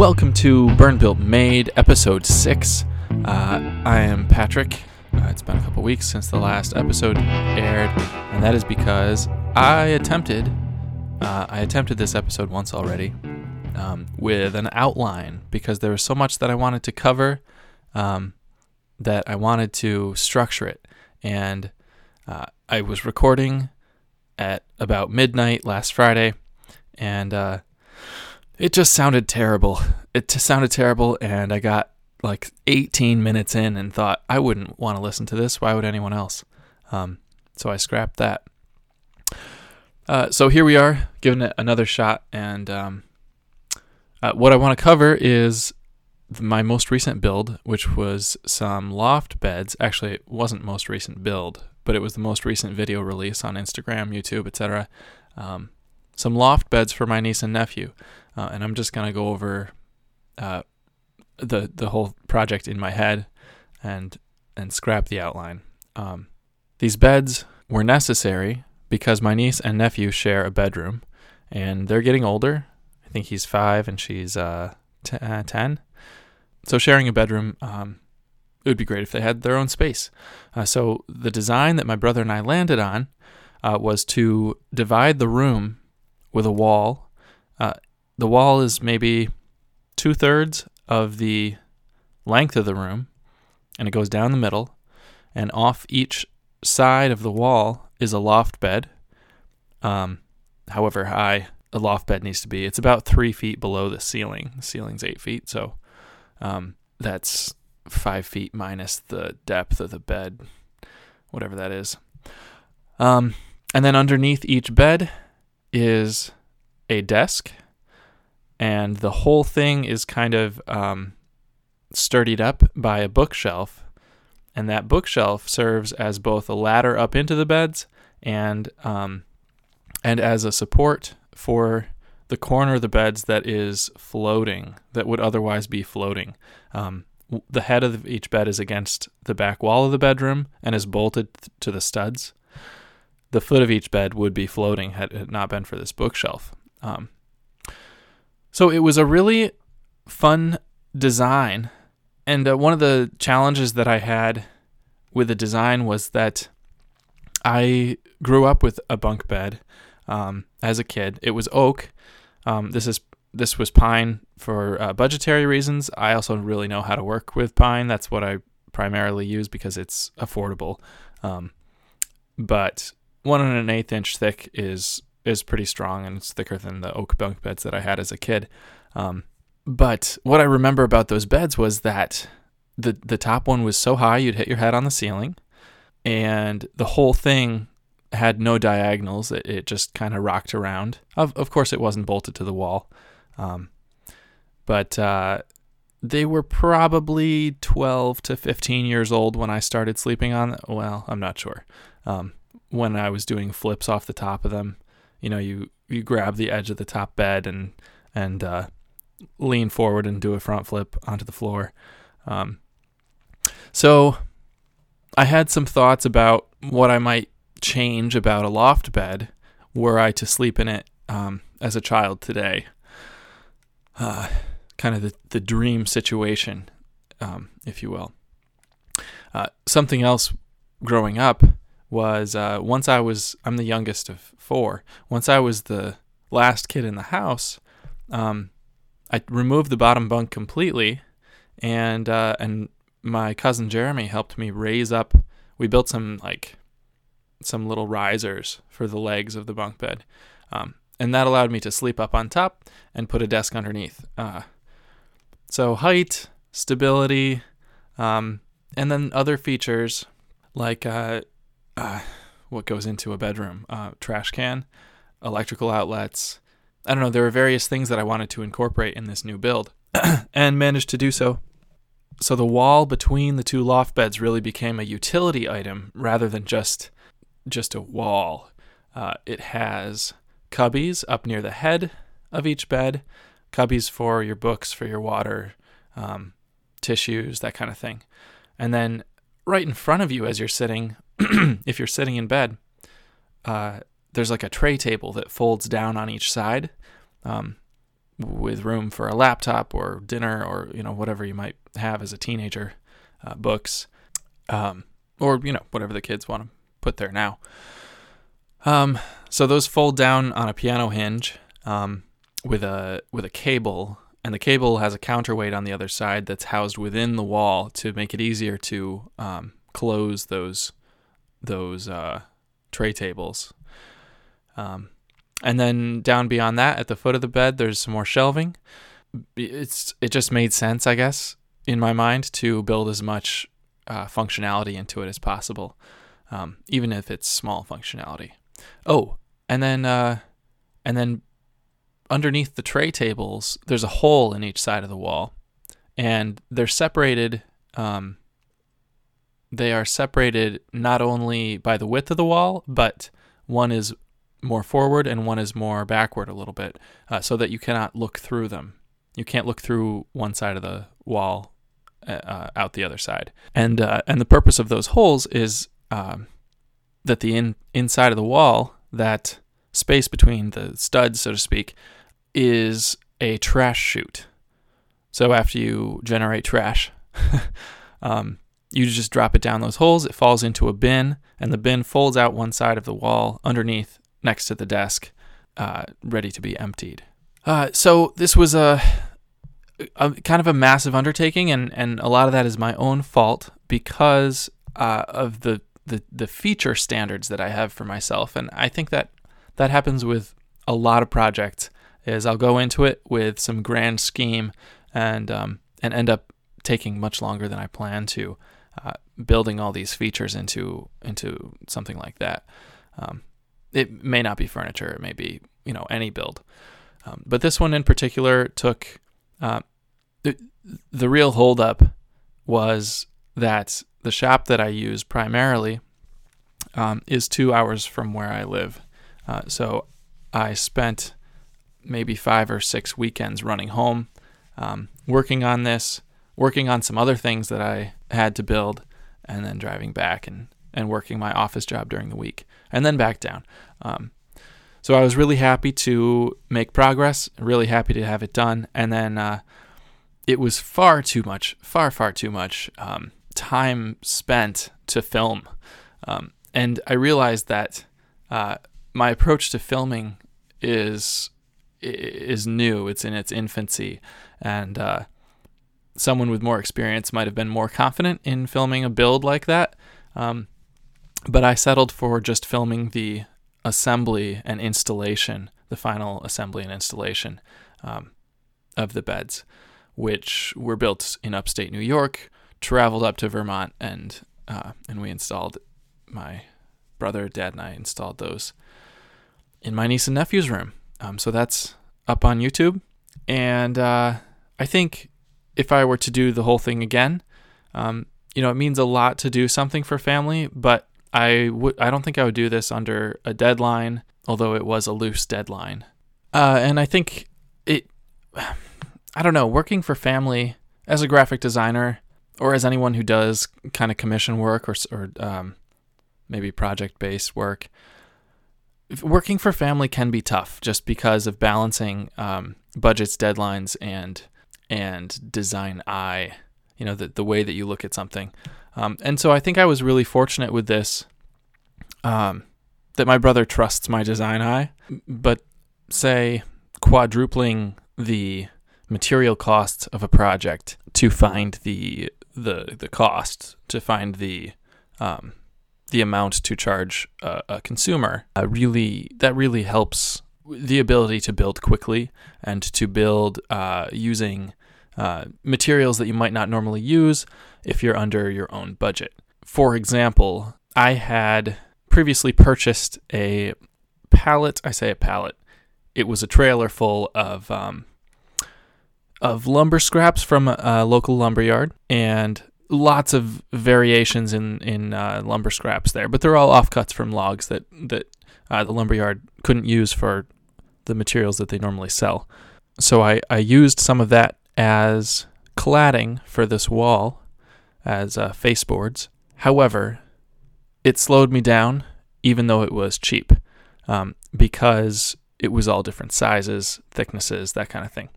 Welcome to Bern Built Made, episode 6. Uh, I am Patrick. Uh, it's been a couple weeks since the last episode aired, and that is because I attempted uh, I attempted this episode once already um, with an outline because there was so much that I wanted to cover um, that I wanted to structure it. And uh, I was recording at about midnight last Friday, and uh, it just sounded terrible. It sounded terrible, and I got like 18 minutes in and thought I wouldn't want to listen to this. Why would anyone else? Um, so I scrapped that. Uh, so here we are, giving it another shot, and um, uh, what I want to cover is my most recent build, which was some loft beds. Actually, it wasn't most recent build, but it was the most recent video release on Instagram, YouTube, etc. Um, some loft beds for my niece and nephew, uh, and I'm just gonna go over uh, the the whole project in my head and and scrap the outline. Um, these beds were necessary because my niece and nephew share a bedroom, and they're getting older. I think he's five and she's uh, t- uh, ten. So sharing a bedroom, um, it would be great if they had their own space. Uh, so the design that my brother and I landed on uh, was to divide the room with a wall. Uh, the wall is maybe two thirds of the length of the room, and it goes down the middle, and off each side of the wall is a loft bed. Um, however high a loft bed needs to be, it's about three feet below the ceiling. The ceiling's eight feet, so um, that's five feet minus the depth of the bed, whatever that is. Um, and then underneath each bed is a desk, and the whole thing is kind of um, sturdied up by a bookshelf. And that bookshelf serves as both a ladder up into the beds and um, and as a support for the corner of the beds that is floating, that would otherwise be floating. Um, the head of each bed is against the back wall of the bedroom and is bolted to the studs. The foot of each bed would be floating had it not been for this bookshelf. Um, so it was a really fun design. And uh, one of the challenges that I had with the design was that I grew up with a bunk bed um, as a kid. It was oak. Um, this is this was pine for uh, budgetary reasons. I also really know how to work with pine. That's what I primarily use because it's affordable. Um, but one and an eighth inch thick is is pretty strong and it's thicker than the oak bunk beds that I had as a kid. Um, but what I remember about those beds was that the the top one was so high you'd hit your head on the ceiling, and the whole thing had no diagonals. It, it just kind of rocked around. Of of course, it wasn't bolted to the wall, um, but uh, they were probably 12 to 15 years old when I started sleeping on. Well, I'm not sure. Um, when I was doing flips off the top of them, you know, you you grab the edge of the top bed and and uh, lean forward and do a front flip onto the floor. Um, so I had some thoughts about what I might change about a loft bed were I to sleep in it um, as a child today. Uh, kind of the, the dream situation, um, if you will. Uh, something else growing up was uh, once I was, I'm the youngest of four, once I was the last kid in the house, um, I removed the bottom bunk completely, and uh, and my cousin Jeremy helped me raise up. We built some like some little risers for the legs of the bunk bed, um, and that allowed me to sleep up on top and put a desk underneath. Uh, so height, stability, um, and then other features like uh, uh, what goes into a bedroom, uh, trash can, electrical outlets, I don't know, there were various things that I wanted to incorporate in this new build and managed to do so. So the wall between the two loft beds really became a utility item rather than just just a wall. Uh, it has cubbies up near the head of each bed, cubbies for your books, for your water, um, tissues, that kind of thing. And then right in front of you as you're sitting, if you're sitting in bed, uh, there's like a tray table that folds down on each side. Um, with room for a laptop or dinner or you know whatever you might have as a teenager, uh, books, um, or you know whatever the kids want to put there now. Um, so those fold down on a piano hinge um, with a with a cable, and the cable has a counterweight on the other side that's housed within the wall to make it easier to um, close those those uh, tray tables. Um, and then down beyond that, at the foot of the bed, there's some more shelving. It's it just made sense, I guess, in my mind to build as much uh, functionality into it as possible, um, even if it's small functionality. Oh, and then uh, and then underneath the tray tables, there's a hole in each side of the wall, and they're separated. Um, they are separated not only by the width of the wall, but one is more forward and one is more backward a little bit, uh, so that you cannot look through them. You can't look through one side of the wall uh, uh out the other side. And uh, and the purpose of those holes is um, that the in, inside of the wall, that space between the studs, so to speak, is a trash chute. So after you generate trash, um, you just drop it down those holes. It falls into a bin, and the bin folds out one side of the wall underneath next to the desk, uh, ready to be emptied. Uh, so this was a, a, kind of a massive undertaking, and, and a lot of that is my own fault because uh, of the, the the feature standards that I have for myself, and I think that that happens with a lot of projects. Is I'll go into it with some grand scheme, and um, and end up taking much longer than I plan to, uh, building all these features into into something like that. Um, it may not be furniture, it may be you know any build, um, but this one in particular took uh, the, the real holdup was that the shop that I use primarily um, is two hours from where I live, uh, so I spent maybe five or six weekends running home, um, working on this, working on some other things that I had to build, and then driving back and and working my office job during the week, and then back down. Um, so I was really happy to make progress, really happy to have it done, and then uh, it was far too much, far far too much um, time spent to film, um, and I realized that uh, my approach to filming is is new. It's in its infancy, and uh, someone with more experience might have been more confident in filming a build like that. Um, but I settled for just filming the assembly and installation, the final assembly and installation um, of the beds, which were built in upstate New York, traveled up to Vermont, and uh, and we installed. My brother, dad, and I installed those in my niece and nephew's room. Um, so that's up on YouTube, and uh, I think if I were to do the whole thing again, um, you know, it means a lot to do something for family, but I would I don't think I would do this under a deadline, although it was a loose deadline. Uh, and I think it I don't know, working for family as a graphic designer or as anyone who does kind of commission work or or um, maybe project based work, working for family can be tough just because of balancing um, budgets, deadlines, and and design eye. You know the the way that you look at something. Um, and so I think I was really fortunate with this um, that my brother trusts my design eye, but say quadrupling the material costs of a project to find the the the cost to find the um, the amount to charge a, a consumer uh, really that really helps the ability to build quickly and to build uh, using uh, materials that you might not normally use if you're under your own budget. For example, I had previously purchased a pallet. I say a pallet. It was a trailer full of um, of lumber scraps from a, local lumber yard, and lots of variations in in uh, lumber scraps there. But they're all offcuts from logs that that uh, the lumber yard couldn't use for the materials that they normally sell. So I, I used some of that as cladding for this wall as uh, faceboards. However, it slowed me down, even though it was cheap, um, because it was all different sizes, thicknesses, that kind of thing.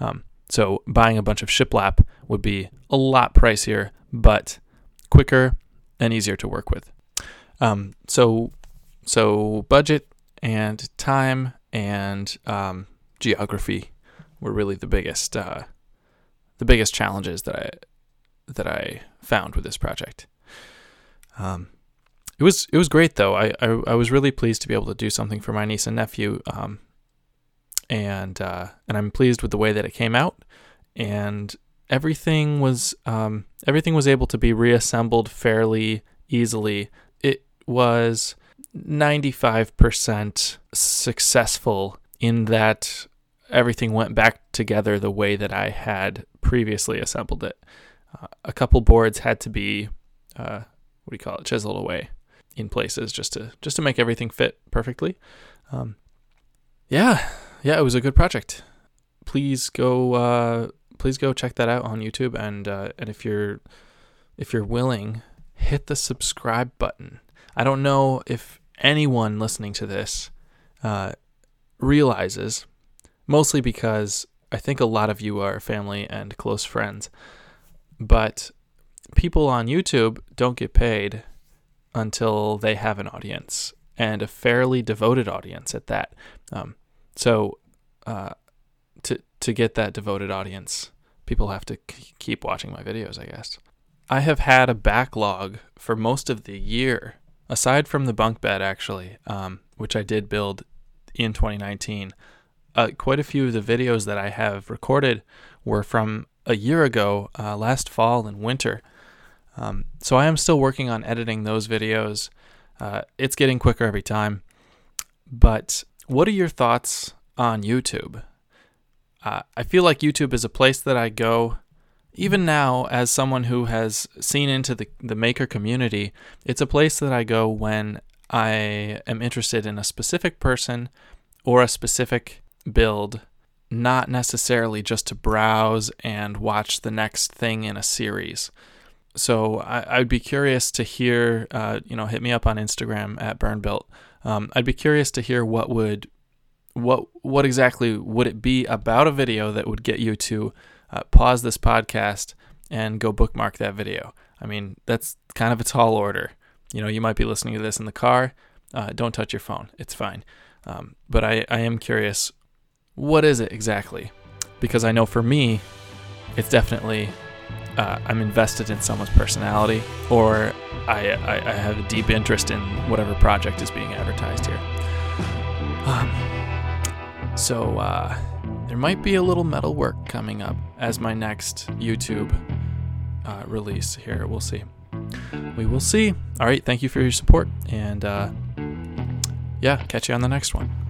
Um, so buying a bunch of shiplap would be a lot pricier, but quicker and easier to work with. Um, so so budget and time and um, geography were really the biggest uh, the biggest challenges that I that I found with this project. Um, it was it was great though. I, I, I was really pleased to be able to do something for my niece and nephew, um, and uh, and I'm pleased with the way that it came out, and everything was um, everything was able to be reassembled fairly easily. It was 95% successful in that everything went back together the way that I had previously assembled it. Uh, a couple boards had to be, uh, what do you call it, chiseled away in places just to just to make everything fit perfectly. Um, yeah, yeah, it was a good project. Please go, uh, please go check that out on YouTube, and uh, and if you're if you're willing, hit the subscribe button. I don't know if anyone listening to this uh, realizes, mostly because I think a lot of you are family and close friends, but people on YouTube don't get paid until they have an audience and a fairly devoted audience at that. Um, so, uh, to to get that devoted audience, people have to k- keep watching my videos. I guess I have had a backlog for most of the year aside from the bunk bed, actually, um, which I did build in 2019, uh, quite a few of the videos that I have recorded were from a year ago, uh, last fall and winter. Um, so I am still working on editing those videos. Uh, it's getting quicker every time. But what are your thoughts on YouTube? Uh, I feel like YouTube is a place that I go even now, as someone who has seen into the, the maker community, it's a place that I go when I am interested in a specific person or a specific build, not necessarily just to browse and watch the next thing in a series. So I, would be curious to hear, uh, you know, hit me up on Instagram at BernBuilt. Um, I'd be curious to hear what would, what what exactly would it be about a video that would get you to uh, pause this podcast and go bookmark that video. I mean, that's kind of a tall order. You know, you might be listening to this in the car. Uh, don't touch your phone. It's fine. Um, but I, I am curious what is it exactly? Because I know for me, it's definitely uh, I'm invested in someone's personality or I, I, I, have a deep interest in whatever project is being advertised here. Um, so, uh, there might be a little metal work coming up as my next YouTube uh, release here. We'll see. We will see. All right. Thank you for your support. And uh, yeah, catch you on the next one.